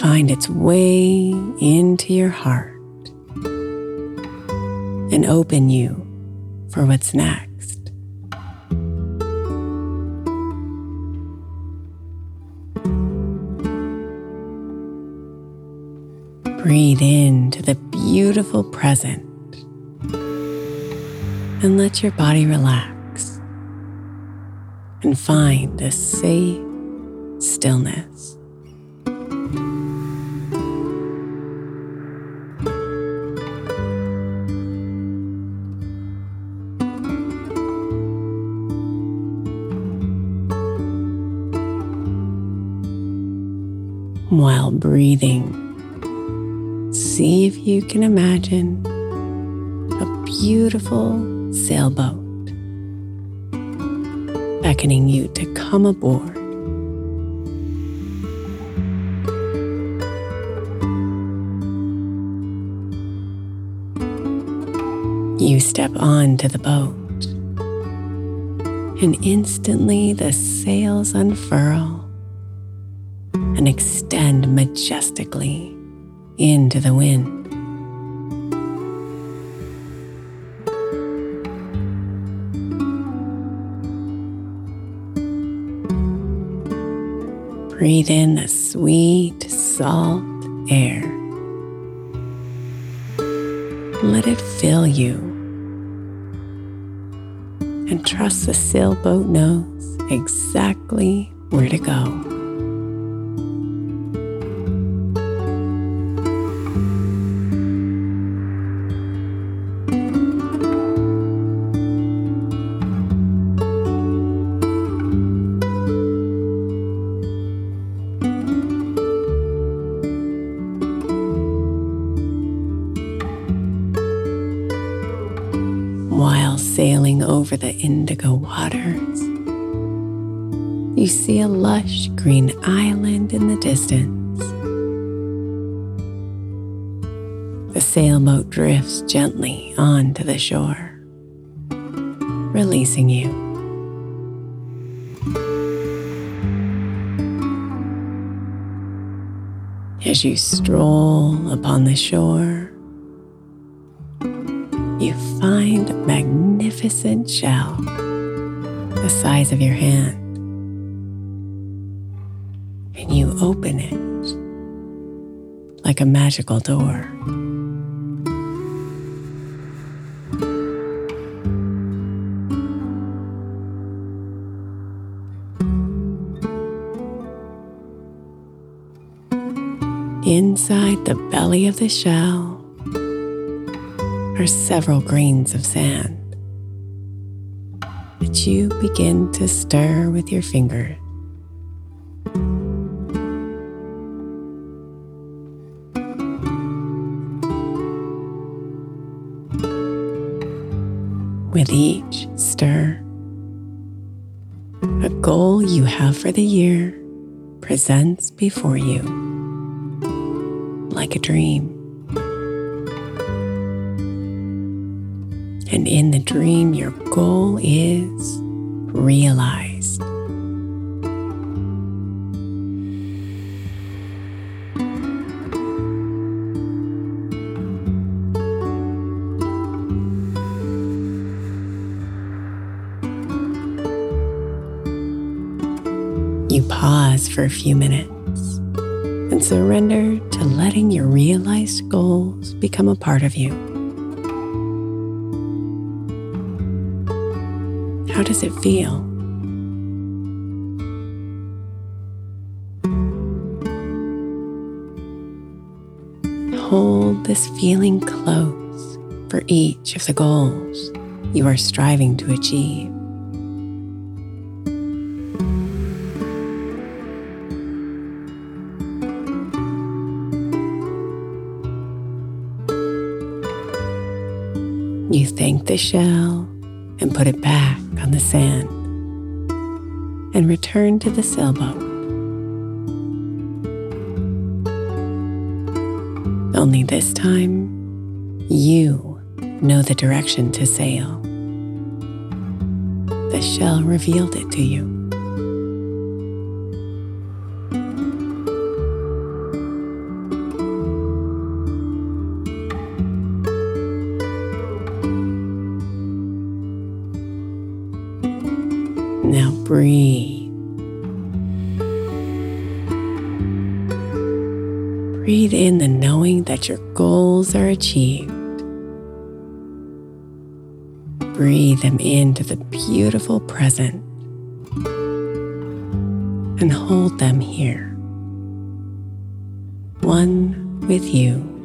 find its way into your heart and open you for what's next. Breathe into the beautiful present and let your body relax and find a safe stillness. While breathing. See if you can imagine a beautiful sailboat beckoning you to come aboard. You step onto the boat, and instantly the sails unfurl and extend majestically into the wind. Breathe in the sweet, salt air. Let it fill you. And trust the sailboat knows exactly where to go. Sailing over the indigo waters. You see a lush green island in the distance. The sailboat drifts gently onto the shore, releasing you. As you stroll upon the shore, magnificent shell the size of your hand. And you open it like a magical door. Inside the belly of the shell are several grains of sand that you begin to stir with your fingers. With each stir, a goal you have for the year presents before you like a dream. And in the dream, your goal is realized. You pause for a few minutes and surrender to letting your realized goals become a part of you. How does it feel? Hold this feeling close for each of the goals you are striving to achieve. You thank the shell and put it back on the sand and return to the sailboat. Only this time, you know the direction to sail. The shell revealed it to you. Knowing that your goals are achieved. Breathe them into the beautiful present and hold them here, one with you.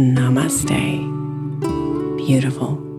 Namaste. Beautiful.